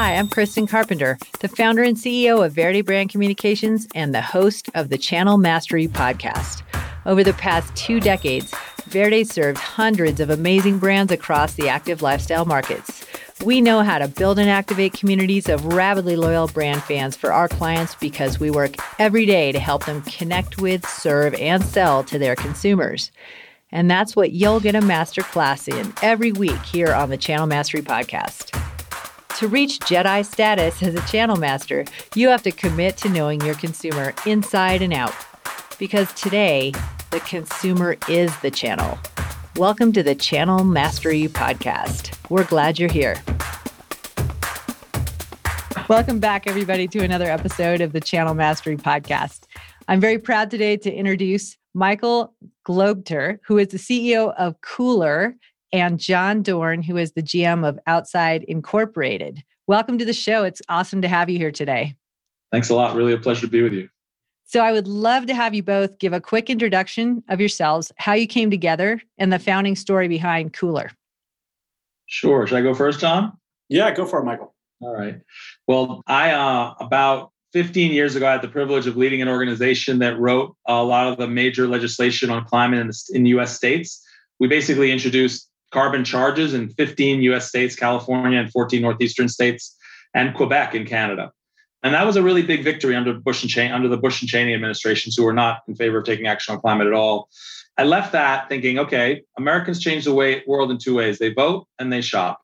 Hi, I'm Kristen Carpenter, the founder and CEO of Verde Brand Communications and the host of the Channel Mastery podcast. Over the past two decades, Verde served hundreds of amazing brands across the active lifestyle markets. We know how to build and activate communities of rabidly loyal brand fans for our clients because we work every day to help them connect with, serve, and sell to their consumers. And that's what you'll get a master class in every week here on the Channel Mastery Podcast. To reach Jedi status as a channel master, you have to commit to knowing your consumer inside and out. Because today, the consumer is the channel. Welcome to the Channel Mastery Podcast. We're glad you're here. Welcome back, everybody, to another episode of the Channel Mastery Podcast. I'm very proud today to introduce Michael Globter, who is the CEO of Cooler, and John Dorn, who is the GM of Outside Incorporated. Welcome to the show. It's awesome to have you here today. Thanks a lot. Really a pleasure to be with you. So, I would love to have you both give a quick introduction of yourselves, how you came together, and the founding story behind Cooler. Sure. Should I go first, John? Yeah, go for it, Michael. All right. Well, I, uh, about 15 years ago, I had the privilege of leading an organization that wrote a lot of the major legislation on climate in the in US states. We basically introduced carbon charges in 15 US states, California and 14 northeastern states, and Quebec in Canada. And that was a really big victory under Bush and Cheney, under the Bush and Cheney administrations, who were not in favor of taking action on climate at all. I left that thinking, okay, Americans change the way, world in two ways: they vote and they shop.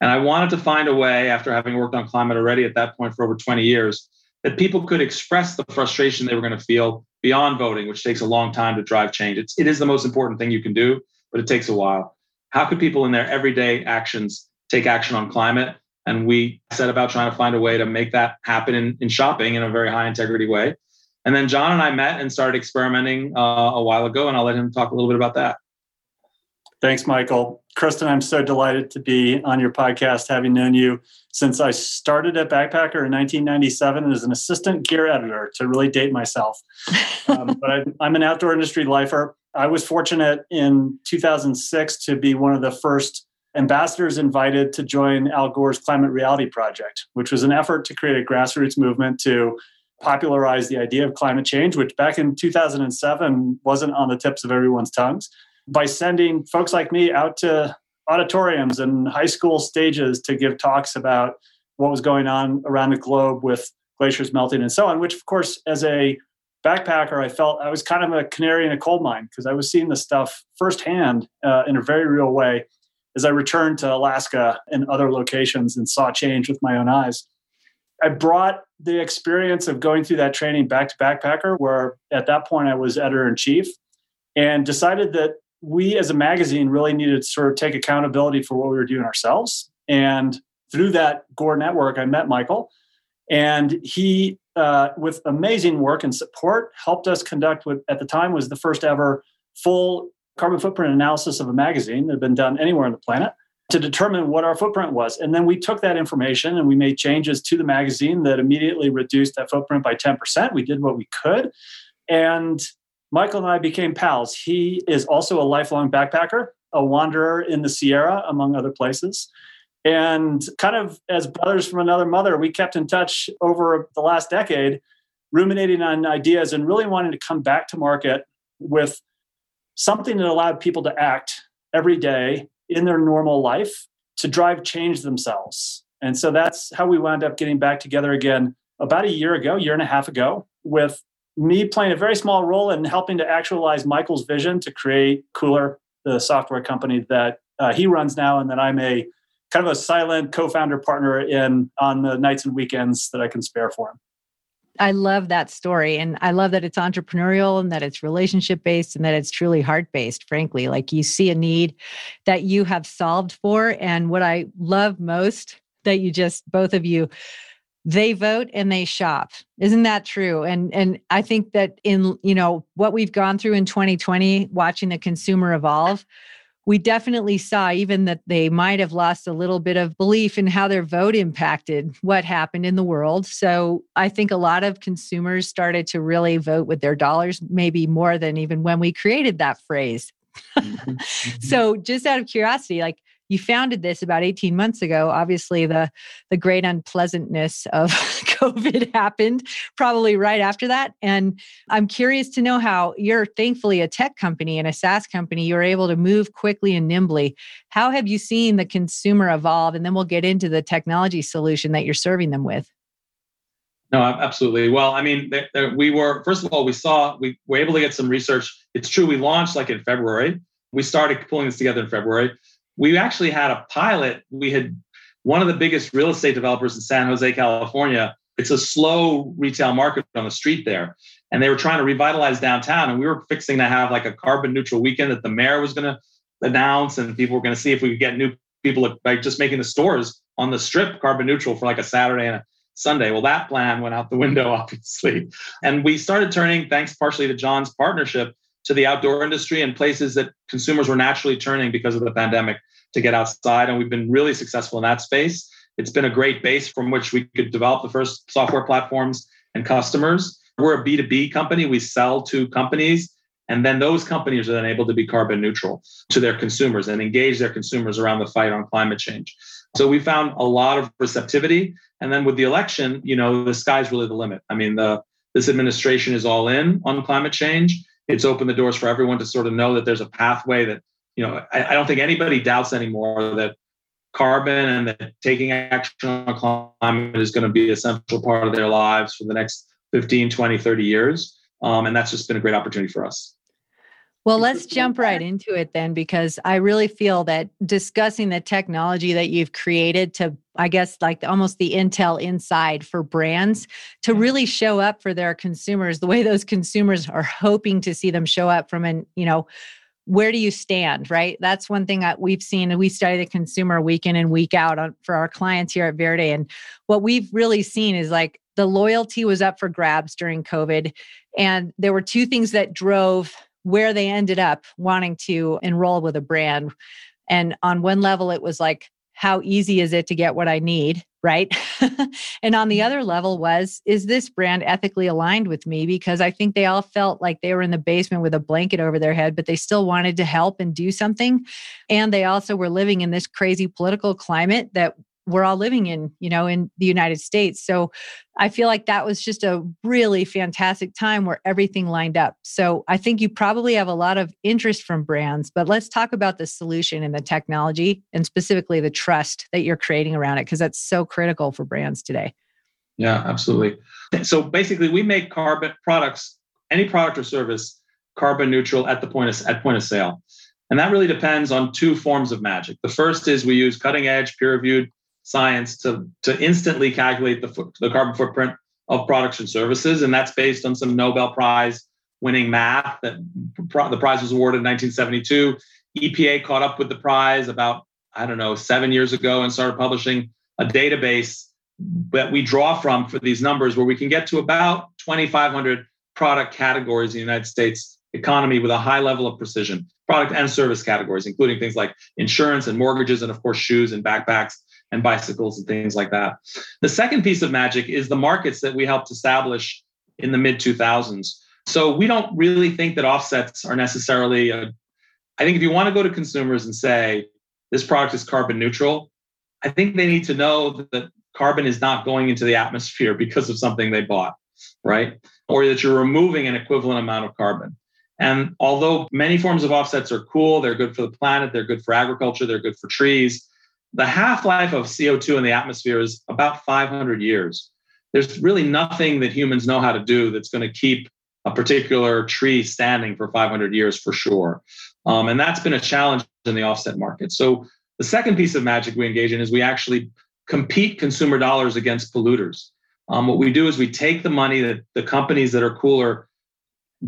And I wanted to find a way, after having worked on climate already at that point for over 20 years, that people could express the frustration they were going to feel beyond voting, which takes a long time to drive change. It's, it is the most important thing you can do, but it takes a while. How could people in their everyday actions take action on climate? And we set about trying to find a way to make that happen in, in shopping in a very high integrity way. And then John and I met and started experimenting uh, a while ago, and I'll let him talk a little bit about that. Thanks, Michael. Kristen, I'm so delighted to be on your podcast, having known you since I started at Backpacker in 1997 as an assistant gear editor to really date myself. Um, but I, am an outdoor industry lifer. I was fortunate in 2006 to be one of the first ambassadors invited to join Al Gore's Climate Reality Project, which was an effort to create a grassroots movement to popularize the idea of climate change, which back in 2007 wasn't on the tips of everyone's tongues by sending folks like me out to auditoriums and high school stages to give talks about what was going on around the globe with glaciers melting and so on, which, of course, as a backpacker, I felt I was kind of a canary in a coal mine because I was seeing the stuff firsthand uh, in a very real way as I returned to Alaska and other locations and saw change with my own eyes. I brought the experience of going through that training back to Backpacker, where at that point I was editor in chief, and decided that we as a magazine really needed to sort of take accountability for what we were doing ourselves. And through that Gore network, I met Michael, and he, uh, with amazing work and support, helped us conduct what at the time was the first ever full carbon footprint analysis of a magazine that had been done anywhere on the planet to determine what our footprint was. And then we took that information and we made changes to the magazine that immediately reduced that footprint by 10%. We did what we could. And Michael and I became pals. He is also a lifelong backpacker, a wanderer in the Sierra, among other places. And kind of as brothers from another mother, we kept in touch over the last decade, ruminating on ideas and really wanting to come back to market with something that allowed people to act every day in their normal life to drive change themselves. And so that's how we wound up getting back together again about a year ago, year and a half ago, with me playing a very small role in helping to actualize Michael's vision to create Cooler, the software company that uh, he runs now, and that I'm a kind of a silent co-founder partner in on the nights and weekends that I can spare for him. I love that story. And I love that it's entrepreneurial and that it's relationship based and that it's truly heart based, frankly. Like you see a need that you have solved for. And what I love most that you just, both of you, they vote and they shop isn't that true and and i think that in you know what we've gone through in 2020 watching the consumer evolve we definitely saw even that they might have lost a little bit of belief in how their vote impacted what happened in the world so i think a lot of consumers started to really vote with their dollars maybe more than even when we created that phrase mm-hmm. so just out of curiosity like you founded this about 18 months ago. Obviously, the the great unpleasantness of COVID happened probably right after that. And I'm curious to know how you're thankfully a tech company and a SaaS company, you're able to move quickly and nimbly. How have you seen the consumer evolve? And then we'll get into the technology solution that you're serving them with. No, absolutely. Well, I mean, we were first of all, we saw we were able to get some research. It's true, we launched like in February. We started pulling this together in February. We actually had a pilot. We had one of the biggest real estate developers in San Jose, California. It's a slow retail market on the street there, and they were trying to revitalize downtown. And we were fixing to have like a carbon neutral weekend that the mayor was going to announce, and people were going to see if we could get new people like just making the stores on the strip carbon neutral for like a Saturday and a Sunday. Well, that plan went out the window, obviously. And we started turning, thanks partially to John's partnership, to the outdoor industry and places that consumers were naturally turning because of the pandemic to get outside. And we've been really successful in that space. It's been a great base from which we could develop the first software platforms and customers. We're a B2B company. We sell to companies, and then those companies are then able to be carbon neutral to their consumers and engage their consumers around the fight on climate change. So we found a lot of receptivity. And then with the election, you know, the sky's really the limit. I mean, the this administration is all in on climate change. It's opened the doors for everyone to sort of know that there's a pathway that, you know, I, I don't think anybody doubts anymore that carbon and that taking action on climate is going to be a central part of their lives for the next 15, 20, 30 years. Um, and that's just been a great opportunity for us. Well, let's jump right into it then, because I really feel that discussing the technology that you've created to, I guess, like almost the Intel inside for brands to really show up for their consumers the way those consumers are hoping to see them show up from an, you know, where do you stand, right? That's one thing that we've seen. We study the consumer week in and week out on, for our clients here at Verde. And what we've really seen is like the loyalty was up for grabs during COVID. And there were two things that drove where they ended up wanting to enroll with a brand. And on one level, it was like, how easy is it to get what I need? Right. and on the mm-hmm. other level was, is this brand ethically aligned with me? Because I think they all felt like they were in the basement with a blanket over their head, but they still wanted to help and do something. And they also were living in this crazy political climate that we're all living in, you know, in the United States. So I feel like that was just a really fantastic time where everything lined up. So I think you probably have a lot of interest from brands, but let's talk about the solution and the technology and specifically the trust that you're creating around it, because that's so critical for brands today. Yeah, absolutely. So basically, we make carbon products, any product or service, carbon neutral at the point of at point of sale. And that really depends on two forms of magic. The first is we use cutting edge, peer reviewed science to, to instantly calculate the, the carbon footprint of products and services. And that's based on some Nobel Prize winning math that the prize was awarded in 1972. EPA caught up with the prize about, I don't know, seven years ago and started publishing a database that we draw from for these numbers where we can get to about 2,500 product categories in the United States economy with a high level of precision, product and service categories, including things like insurance and mortgages, and of course, shoes and backpacks and bicycles and things like that. The second piece of magic is the markets that we helped establish in the mid 2000s. So we don't really think that offsets are necessarily a, I think if you want to go to consumers and say this product is carbon neutral, I think they need to know that carbon is not going into the atmosphere because of something they bought, right? Or that you're removing an equivalent amount of carbon. And although many forms of offsets are cool, they're good for the planet, they're good for agriculture, they're good for trees, the half life of CO2 in the atmosphere is about 500 years. There's really nothing that humans know how to do that's going to keep a particular tree standing for 500 years for sure. Um, and that's been a challenge in the offset market. So the second piece of magic we engage in is we actually compete consumer dollars against polluters. Um, what we do is we take the money that the companies that are cooler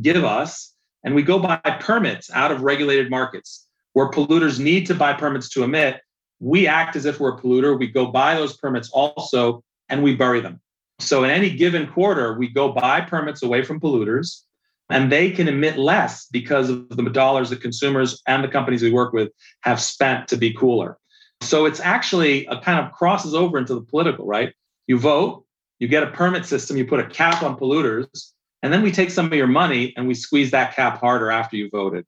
give us and we go buy permits out of regulated markets where polluters need to buy permits to emit we act as if we're a polluter. We go buy those permits also and we bury them. So in any given quarter, we go buy permits away from polluters and they can emit less because of the dollars that consumers and the companies we work with have spent to be cooler. So it's actually a kind of crosses over into the political, right? You vote, you get a permit system, you put a cap on polluters, and then we take some of your money and we squeeze that cap harder after you voted.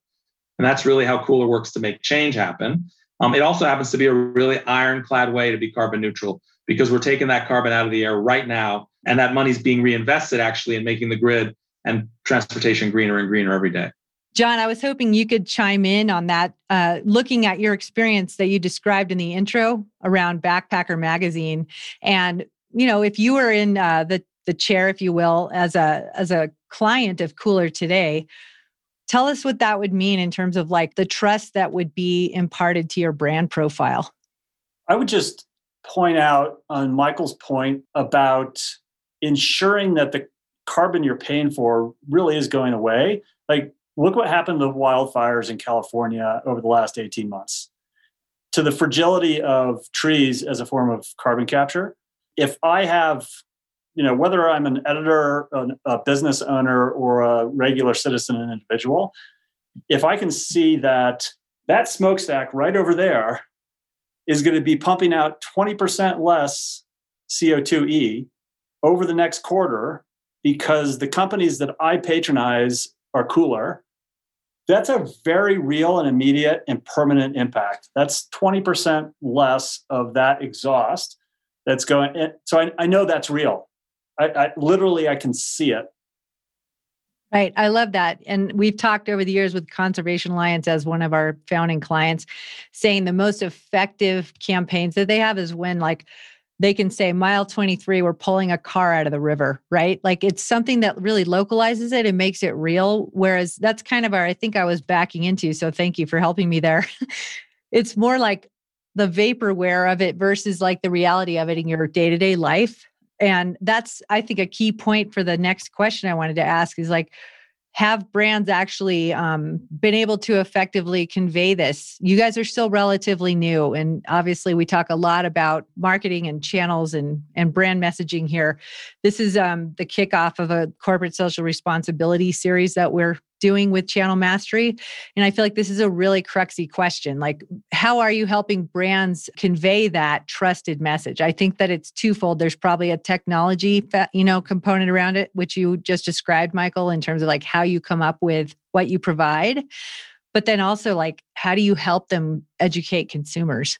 And that's really how Cooler works to make change happen. Um, it also happens to be a really ironclad way to be carbon neutral because we're taking that carbon out of the air right now, and that money's being reinvested actually in making the grid and transportation greener and greener every day. John, I was hoping you could chime in on that, uh, looking at your experience that you described in the intro around Backpacker Magazine, and you know, if you were in uh, the the chair, if you will, as a as a client of Cooler today, tell us what that would mean in terms of like the trust that would be imparted to your brand profile. I would just point out on Michael's point about ensuring that the carbon you're paying for really is going away. Like Look what happened to wildfires in California over the last 18 months. To the fragility of trees as a form of carbon capture. If I have, you know, whether I'm an editor, a business owner, or a regular citizen and individual, if I can see that that smokestack right over there is going to be pumping out 20% less CO2e over the next quarter because the companies that I patronize are cooler, that's a very real and immediate and permanent impact. That's 20% less of that exhaust that's going. So I, I know that's real. I, I literally I can see it. Right. I love that. And we've talked over the years with Conservation Alliance as one of our founding clients, saying the most effective campaigns that they have is when like they can say mile 23 we're pulling a car out of the river right like it's something that really localizes it and makes it real whereas that's kind of our i think i was backing into so thank you for helping me there it's more like the vaporware of it versus like the reality of it in your day-to-day life and that's i think a key point for the next question i wanted to ask is like have brands actually um, been able to effectively convey this? You guys are still relatively new, and obviously, we talk a lot about marketing and channels and and brand messaging here. This is um, the kickoff of a corporate social responsibility series that we're doing with channel mastery? And i feel like this is a really cruxy question. Like how are you helping brands convey that trusted message? I think that it's twofold. There's probably a technology you know component around it which you just described michael in terms of like how you come up with what you provide but then also like how do you help them educate consumers?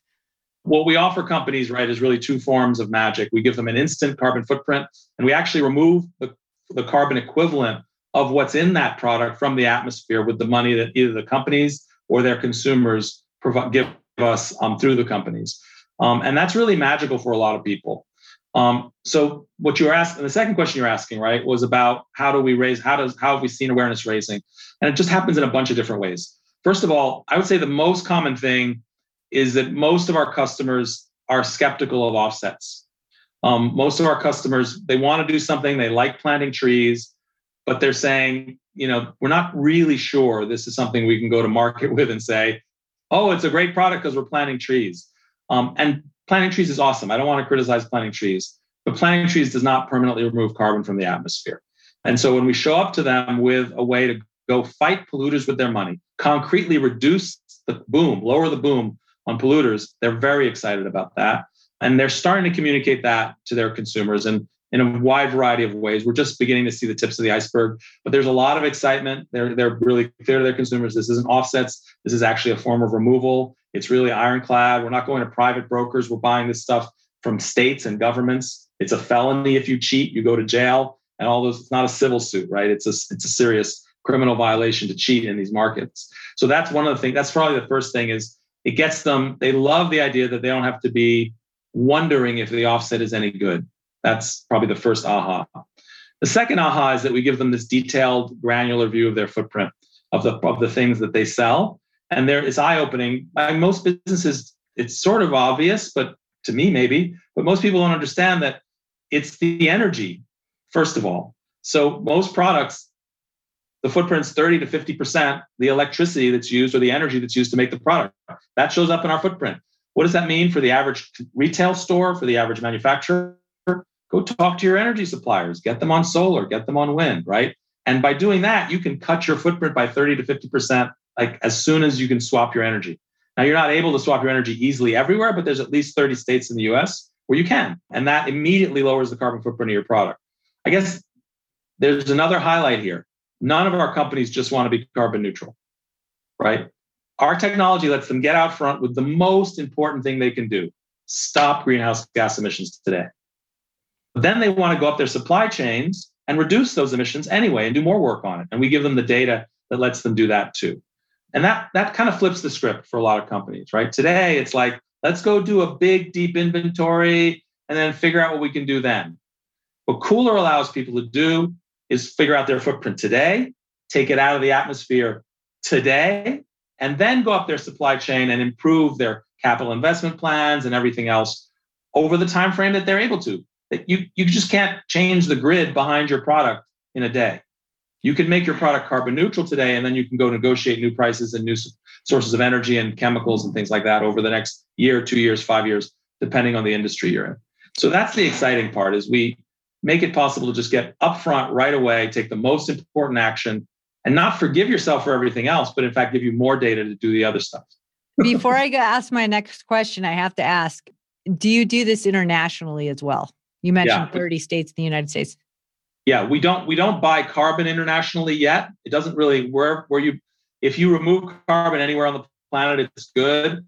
What we offer companies right is really two forms of magic. We give them an instant carbon footprint and we actually remove the, the carbon equivalent of what's in that product from the atmosphere with the money that either the companies or their consumers provide, give us um, through the companies. Um, and that's really magical for a lot of people. Um, so what you were asking, the second question you're asking, right, was about how do we raise, how does, how have we seen awareness raising? And it just happens in a bunch of different ways. First of all, I would say the most common thing is that most of our customers are skeptical of offsets. Um, most of our customers, they want to do something, they like planting trees, but they're saying, you know, we're not really sure this is something we can go to market with and say, oh, it's a great product because we're planting trees. Um, and planting trees is awesome. I don't want to criticize planting trees, but planting trees does not permanently remove carbon from the atmosphere. And so when we show up to them with a way to go fight polluters with their money, concretely reduce the boom, lower the boom on polluters, they're very excited about that. And they're starting to communicate that to their consumers. And in a wide variety of ways. We're just beginning to see the tips of the iceberg, but there's a lot of excitement. They're, they're really clear to their consumers. This isn't offsets. This is actually a form of removal. It's really ironclad. We're not going to private brokers. We're buying this stuff from states and governments. It's a felony if you cheat, you go to jail and all those. It's not a civil suit, right? It's a, it's a serious criminal violation to cheat in these markets. So that's one of the things. That's probably the first thing is it gets them, they love the idea that they don't have to be wondering if the offset is any good that's probably the first aha. The second aha is that we give them this detailed, granular view of their footprint of the of the things that they sell, and there it's eye opening. most businesses, it's sort of obvious, but to me maybe, but most people don't understand that it's the energy first of all. So most products, the footprint's 30 to 50 percent the electricity that's used or the energy that's used to make the product. That shows up in our footprint. What does that mean for the average retail store, for the average manufacturer? Go talk to your energy suppliers, get them on solar, get them on wind, right? And by doing that, you can cut your footprint by 30 to 50%, like as soon as you can swap your energy. Now, you're not able to swap your energy easily everywhere, but there's at least 30 states in the US where you can. And that immediately lowers the carbon footprint of your product. I guess there's another highlight here. None of our companies just want to be carbon neutral, right? Our technology lets them get out front with the most important thing they can do stop greenhouse gas emissions today. Then they want to go up their supply chains and reduce those emissions anyway and do more work on it. And we give them the data that lets them do that too. And that, that kind of flips the script for a lot of companies, right? Today, it's like, let's go do a big, deep inventory and then figure out what we can do then. What Cooler allows people to do is figure out their footprint today, take it out of the atmosphere today, and then go up their supply chain and improve their capital investment plans and everything else over the time frame that they're able to. That you you just can't change the grid behind your product in a day. You can make your product carbon neutral today, and then you can go negotiate new prices and new sources of energy and chemicals and things like that over the next year, two years, five years, depending on the industry you're in. So that's the exciting part is we make it possible to just get upfront right away, take the most important action, and not forgive yourself for everything else, but in fact give you more data to do the other stuff. Before I ask my next question, I have to ask, do you do this internationally as well? You mentioned yeah. 30 states in the United States. Yeah, we don't we don't buy carbon internationally yet. It doesn't really where where you if you remove carbon anywhere on the planet, it's good.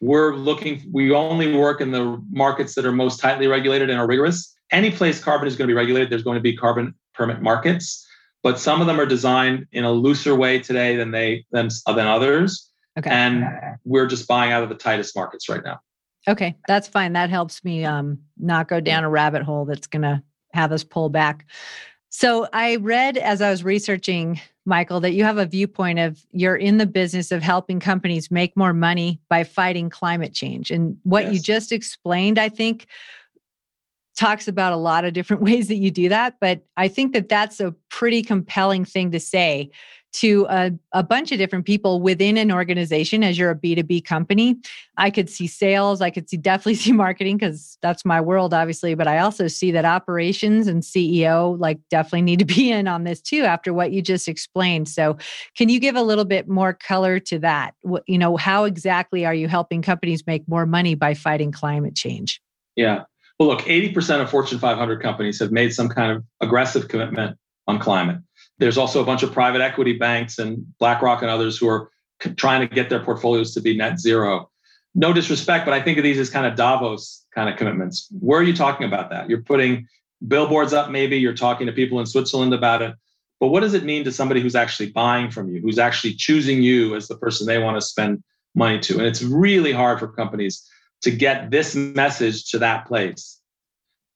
We're looking, we only work in the markets that are most tightly regulated and are rigorous. Any place carbon is going to be regulated, there's going to be carbon permit markets, but some of them are designed in a looser way today than they than, than others. Okay. And we're just buying out of the tightest markets right now. Okay, that's fine. That helps me um, not go down a rabbit hole that's going to have us pull back. So I read as I was researching, Michael, that you have a viewpoint of you're in the business of helping companies make more money by fighting climate change. And what yes. you just explained, I think, talks about a lot of different ways that you do that. But I think that that's a pretty compelling thing to say to a, a bunch of different people within an organization as you're a B2B company. I could see sales, I could see definitely see marketing because that's my world, obviously, but I also see that operations and CEO like definitely need to be in on this too after what you just explained. So can you give a little bit more color to that? What, you know, how exactly are you helping companies make more money by fighting climate change? Yeah. Well, look, 80% of Fortune 500 companies have made some kind of aggressive commitment on climate. There's also a bunch of private equity banks and BlackRock and others who are trying to get their portfolios to be net zero. No disrespect, but I think of these as kind of Davos kind of commitments. Where are you talking about that? You're putting billboards up, maybe you're talking to people in Switzerland about it. But what does it mean to somebody who's actually buying from you, who's actually choosing you as the person they want to spend money to? And it's really hard for companies to get this message to that place.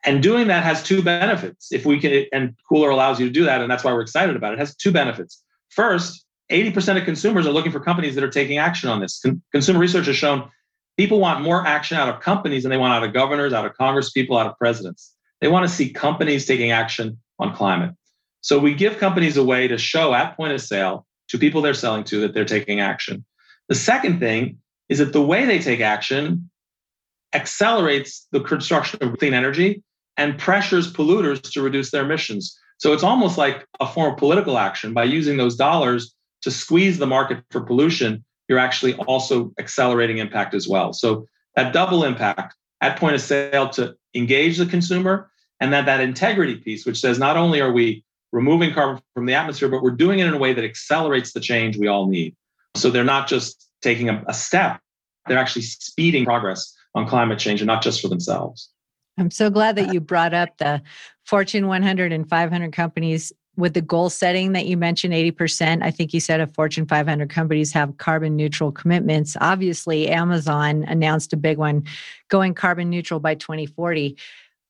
And doing that has two benefits. If we can, and Cooler allows you to do that, and that's why we're excited about it. It has two benefits. First, 80% of consumers are looking for companies that are taking action on this. Con- consumer research has shown people want more action out of companies than they want out of governors, out of Congress people, out of presidents. They want to see companies taking action on climate. So we give companies a way to show at point of sale to people they're selling to that they're taking action. The second thing is that the way they take action accelerates the construction of clean energy and pressures polluters to reduce their emissions. So it's almost like a form of political action by using those dollars to squeeze the market for pollution. You're actually also accelerating impact as well. So that double impact at point of sale to engage the consumer, and then that integrity piece, which says not only are we removing carbon from the atmosphere, but we're doing it in a way that accelerates the change we all need. So they're not just taking a, a step, they're actually speeding progress on climate change and not just for themselves. I'm so glad that uh-huh. you brought up the Fortune 100 and 500 companies with the goal setting that you mentioned 80%. I think you said of Fortune 500 companies have carbon neutral commitments. Obviously, Amazon announced a big one going carbon neutral by 2040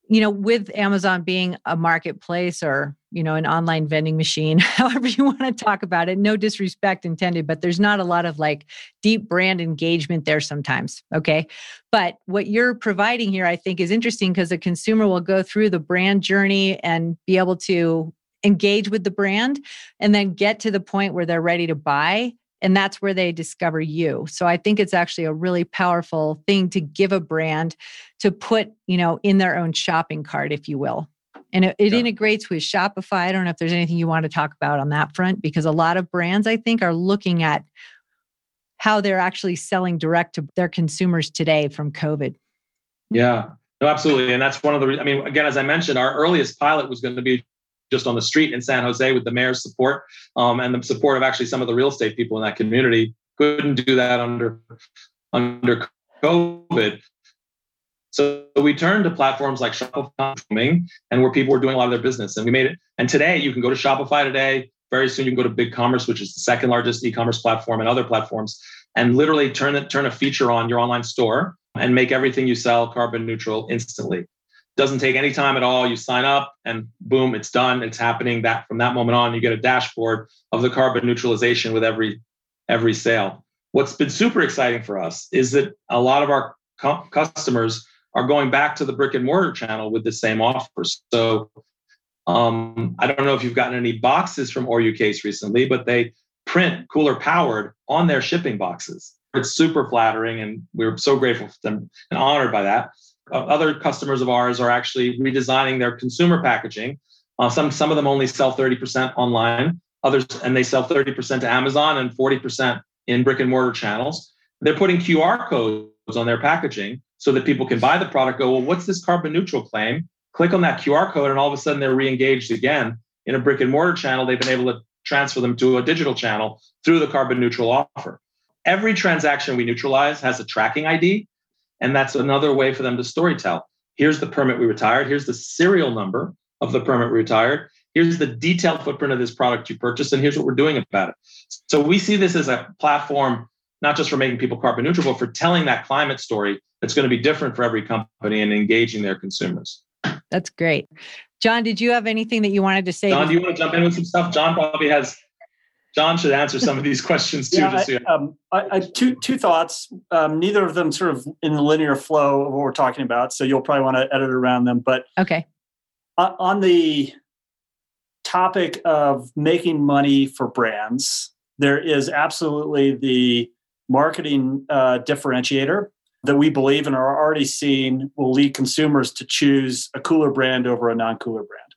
you know, with Amazon being a marketplace or, you know, an online vending machine, however you want to talk about it, no disrespect intended, but there's not a lot of like deep brand engagement there sometimes. Okay. But what you're providing here, I think, is interesting because the consumer will go through the brand journey and be able to engage with the brand and then get to the point where they're ready to buy and that's where they discover you. So i think it's actually a really powerful thing to give a brand to put you know in their own shopping cart if you will. And it, it yeah. integrates with shopify. I don't know if there's anything you want to talk about on that front because a lot of brands i think are looking at how they're actually selling direct to their consumers today from covid. Yeah. No absolutely. And that's one of the i mean again as i mentioned our earliest pilot was going to be just on the street in San Jose with the mayor's support um, and the support of actually some of the real estate people in that community. couldn't do that under under COVID. So we turned to platforms like Shopify and where people were doing a lot of their business. And we made it. And today you can go to Shopify today. Very soon you can go to BigCommerce, which is the second largest e-commerce platform and other platforms, and literally turn it, turn a feature on your online store and make everything you sell carbon neutral instantly. Doesn't take any time at all. You sign up and boom, it's done. It's happening. That from that moment on, you get a dashboard of the carbon neutralization with every every sale. What's been super exciting for us is that a lot of our customers are going back to the brick and mortar channel with the same offers. So um, I don't know if you've gotten any boxes from ORU Case recently, but they print cooler powered on their shipping boxes. It's super flattering, and we're so grateful for them and honored by that. Other customers of ours are actually redesigning their consumer packaging. Uh, some some of them only sell 30% online, others and they sell 30% to Amazon and 40% in brick and mortar channels. They're putting QR codes on their packaging so that people can buy the product, go, well, what's this carbon neutral claim? Click on that QR code, and all of a sudden they're re-engaged again in a brick and mortar channel. They've been able to transfer them to a digital channel through the carbon neutral offer. Every transaction we neutralize has a tracking ID, and that's another way for them to storytell. Here's the permit we retired. Here's the serial number of the permit we retired. Here's the detailed footprint of this product you purchased, and here's what we're doing about it. So we see this as a platform not just for making people carbon neutral, but for telling that climate story that's going to be different for every company and engaging their consumers. That's great. John, did you have anything that you wanted to say? John, do you want to jump in with some stuff? John probably has. John should answer some of these questions too. yeah, I, um, I, I, two two thoughts. Um, neither of them sort of in the linear flow of what we're talking about, so you'll probably want to edit around them. But okay, on the topic of making money for brands, there is absolutely the marketing uh, differentiator that we believe and are already seeing will lead consumers to choose a cooler brand over a non-cooler brand.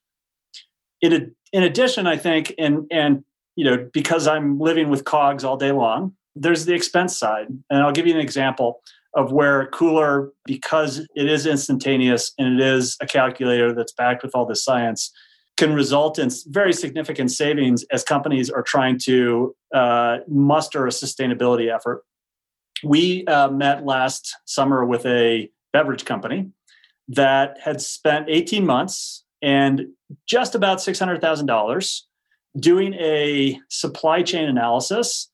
In, in addition, I think, and and you know, because I'm living with cogs all day long, there's the expense side, and I'll give you an example of where cooler, because it is instantaneous and it is a calculator that's backed with all this science, can result in very significant savings as companies are trying to uh, muster a sustainability effort. We uh, met last summer with a beverage company that had spent 18 months and just about $600,000 doing a supply chain analysis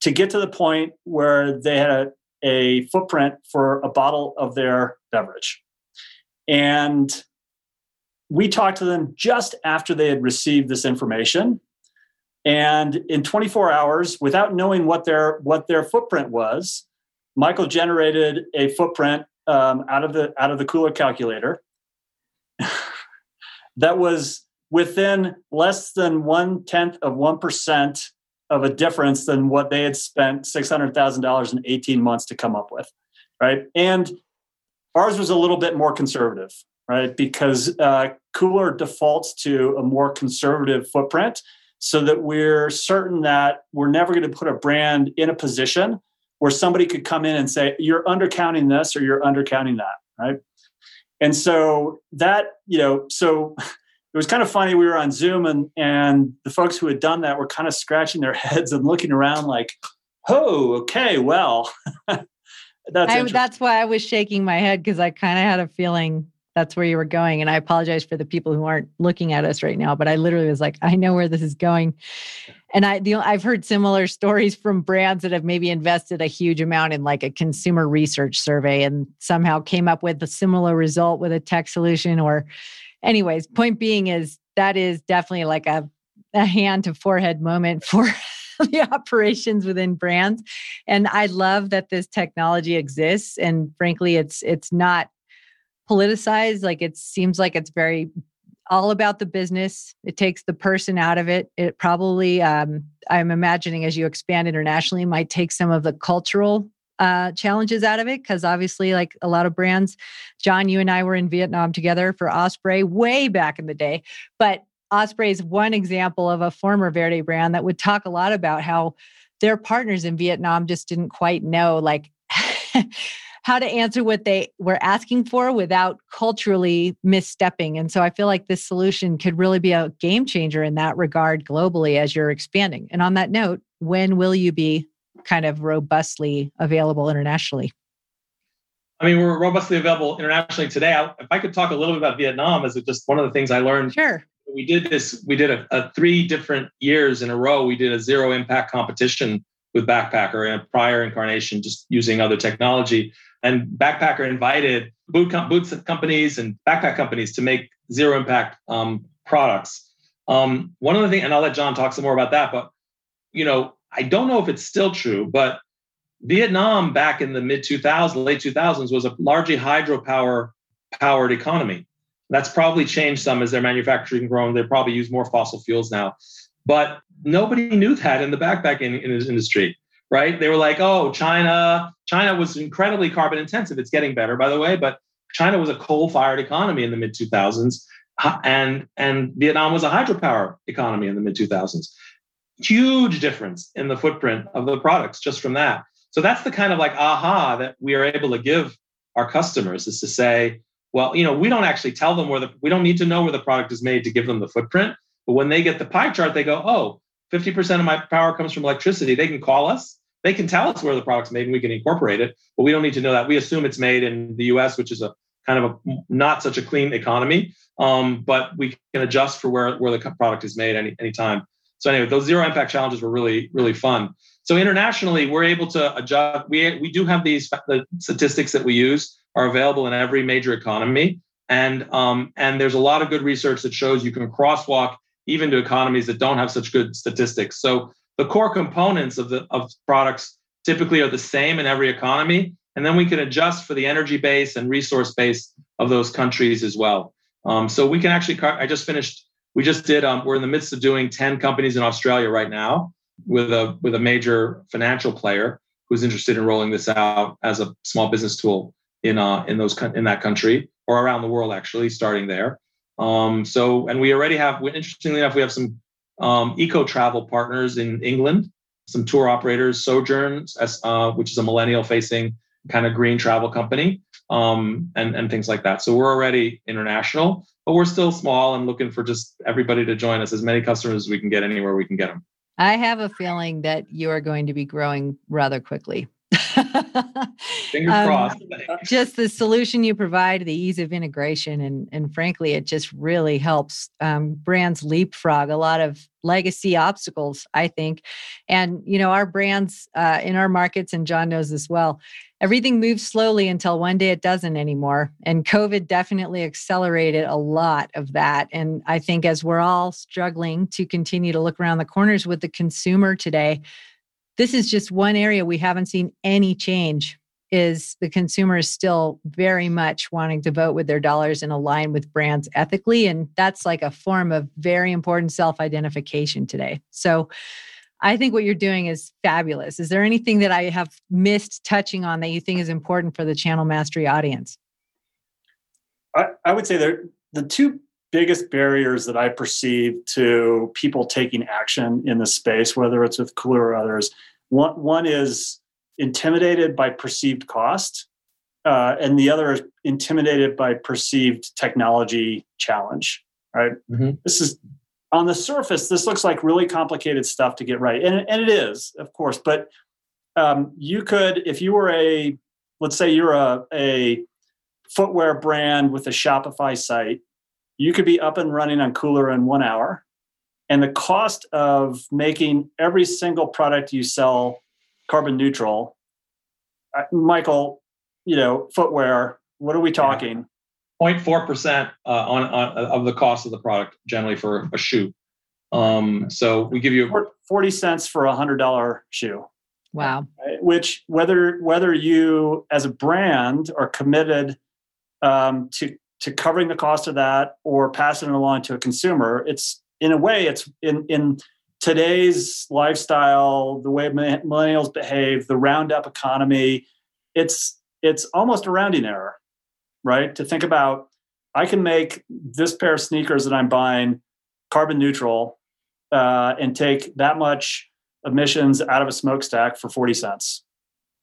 to get to the point where they had a, a footprint for a bottle of their beverage. And we talked to them just after they had received this information and in 24 hours without knowing what their what their footprint was michael generated a footprint um, out of the out of the cooler calculator that was within less than one tenth of one percent of a difference than what they had spent $600000 in 18 months to come up with right and ours was a little bit more conservative right? Because uh, Cooler defaults to a more conservative footprint so that we're certain that we're never going to put a brand in a position where somebody could come in and say, you're undercounting this or you're undercounting that, right? And so that, you know, so it was kind of funny. We were on Zoom and and the folks who had done that were kind of scratching their heads and looking around like, oh, okay, well, that's I, that's why I was shaking my head because I kind of had a feeling that's where you were going. And I apologize for the people who aren't looking at us right now, but I literally was like, I know where this is going. And I, the, I've heard similar stories from brands that have maybe invested a huge amount in like a consumer research survey and somehow came up with a similar result with a tech solution. Or, anyways, point being is that is definitely like a, a hand to forehead moment for the operations within brands and i love that this technology exists and frankly it's it's not politicized. Like it seems like it's very all about the business. It takes the person out of it. It probably, um, I'm imagining as you expand internationally, might take some of the cultural uh, challenges out of it because obviously, like a lot of brands, John, you and I were in Vietnam together for Osprey way back in the day. But Osprey is one example of a former Verde brand that would talk a lot about how their partners in Vietnam just didn't quite know, like, how to answer what they were asking for without culturally misstepping. And so I feel like this solution could really be a game changer in that regard globally as you're expanding. And on that note, when will you be kind of robustly available internationally? I mean, we're robustly available internationally today. I, if I could talk a little bit about Vietnam, as just one of the things I learned. Sure. We did this. We did a, a three different years in a row. We did a zero impact competition with Backpacker in a prior incarnation, just using other technology. And Backpacker invited boot com- boots companies and backpack companies to make zero impact um, products. Um, one of the things, and I'll let John talk some more about that, but you know, I don't know if it's still true, but Vietnam back in the mid 2000s, late 2000s was a largely hydropower powered economy. That's probably changed some as their manufacturing grown. They probably use more fossil fuels now. But nobody knew that in the backpacking industry, right? They were like, oh, China, China was incredibly carbon intensive. It's getting better, by the way, but China was a coal-fired economy in the mid 2000s, and and Vietnam was a hydropower economy in the mid 2000s. Huge difference in the footprint of the products just from that. So that's the kind of like aha that we are able to give our customers is to say, well, you know, we don't actually tell them where the we don't need to know where the product is made to give them the footprint. But when they get the pie chart, they go, oh, 50% of my power comes from electricity. They can call us. They can tell us where the product's made and we can incorporate it. But we don't need to know that. We assume it's made in the US, which is a kind of a not such a clean economy. Um, but we can adjust for where, where the product is made any anytime. So anyway, those zero impact challenges were really, really fun. So internationally, we're able to adjust. We, we do have these the statistics that we use are available in every major economy. And um, and there's a lot of good research that shows you can crosswalk even to economies that don't have such good statistics. So the core components of the of products typically are the same in every economy, and then we can adjust for the energy base and resource base of those countries as well. Um, so we can actually. I just finished. We just did. Um, we're in the midst of doing ten companies in Australia right now, with a with a major financial player who's interested in rolling this out as a small business tool in uh in those in that country or around the world actually starting there um so and we already have interestingly enough we have some um, eco travel partners in england some tour operators sojourns uh, which is a millennial facing kind of green travel company um, and and things like that so we're already international but we're still small and looking for just everybody to join us as many customers as we can get anywhere we can get them I have a feeling that you are going to be growing rather quickly. Fingers um, crossed. just the solution you provide, the ease of integration, and and frankly, it just really helps um, brands leapfrog a lot of legacy obstacles. I think, and you know, our brands uh, in our markets, and John knows this well everything moves slowly until one day it doesn't anymore. And COVID definitely accelerated a lot of that. And I think as we're all struggling to continue to look around the corners with the consumer today, this is just one area we haven't seen any change is the consumer is still very much wanting to vote with their dollars and align with brands ethically and that's like a form of very important self-identification today so I think what you're doing is fabulous. Is there anything that I have missed touching on that you think is important for the channel mastery audience? I, I would say that the two biggest barriers that I perceive to people taking action in the space, whether it's with Cooler or others, one, one is intimidated by perceived cost, uh, and the other is intimidated by perceived technology challenge. Right. Mm-hmm. This is on the surface, this looks like really complicated stuff to get right. And, and it is, of course, but um, you could, if you were a, let's say you're a, a footwear brand with a Shopify site, you could be up and running on Cooler in one hour. And the cost of making every single product you sell carbon neutral, uh, Michael, you know, footwear, what are we talking? 0.4% uh, on, on of the cost of the product generally for a shoe. Um, so we give you 40 cents for a hundred dollar shoe. Wow. Which whether whether you as a brand are committed um, to to covering the cost of that or passing it along to a consumer, it's in a way it's in in today's lifestyle, the way millennials behave, the roundup economy, it's it's almost a rounding error right? To think about, I can make this pair of sneakers that I'm buying carbon neutral uh, and take that much emissions out of a smokestack for 40 cents.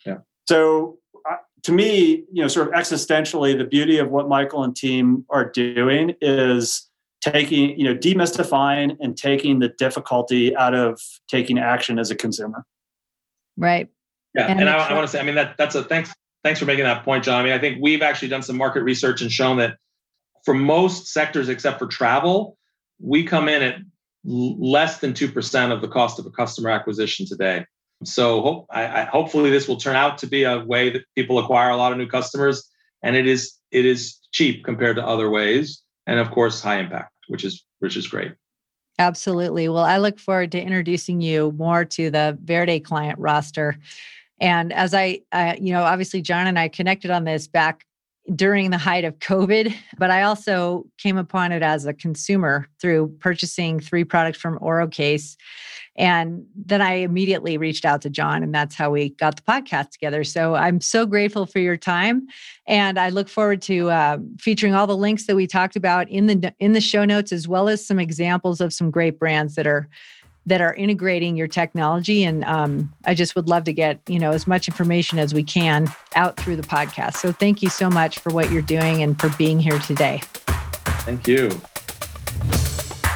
Yeah. So to me, you know, sort of existentially, the beauty of what Michael and team are doing is taking, you know, demystifying and taking the difficulty out of taking action as a consumer. Right. Yeah, and, and I, I want to say, I mean that that's a thanks thanks for making that point, John. I mean, I think we've actually done some market research and shown that for most sectors except for travel, we come in at less than 2% of the cost of a customer acquisition today. So hope, I, I, hopefully this will turn out to be a way that people acquire a lot of new customers, and it is it is cheap compared to other ways, and of course high impact, which is which is great. Absolutely. Well, I look forward to introducing you more to the Verde client roster. And as I, uh, you know, obviously John and I connected on this back during the height of COVID, but I also came upon it as a consumer through purchasing three products from OroCase. And then I immediately reached out to John, and that's how we got the podcast together. So I'm so grateful for your time, and I look forward to uh, featuring all the links that we talked about in the in the show notes, as well as some examples of some great brands that are that are integrating your technology. And um, I just would love to get you know as much information as we can out through the podcast. So thank you so much for what you're doing and for being here today. Thank you.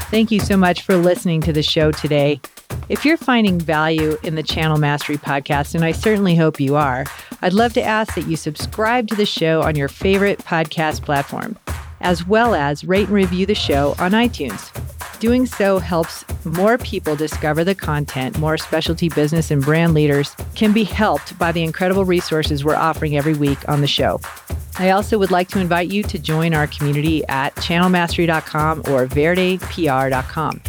Thank you so much for listening to the show today. If you're finding value in the Channel Mastery podcast, and I certainly hope you are, I'd love to ask that you subscribe to the show on your favorite podcast platform, as well as rate and review the show on iTunes. Doing so helps more people discover the content. More specialty business and brand leaders can be helped by the incredible resources we're offering every week on the show. I also would like to invite you to join our community at channelmastery.com or verdepr.com.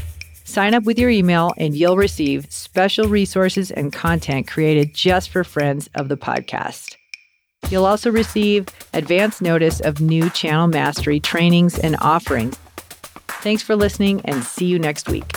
Sign up with your email and you'll receive special resources and content created just for friends of the podcast. You'll also receive advance notice of new channel mastery trainings and offerings Thanks for listening and see you next week.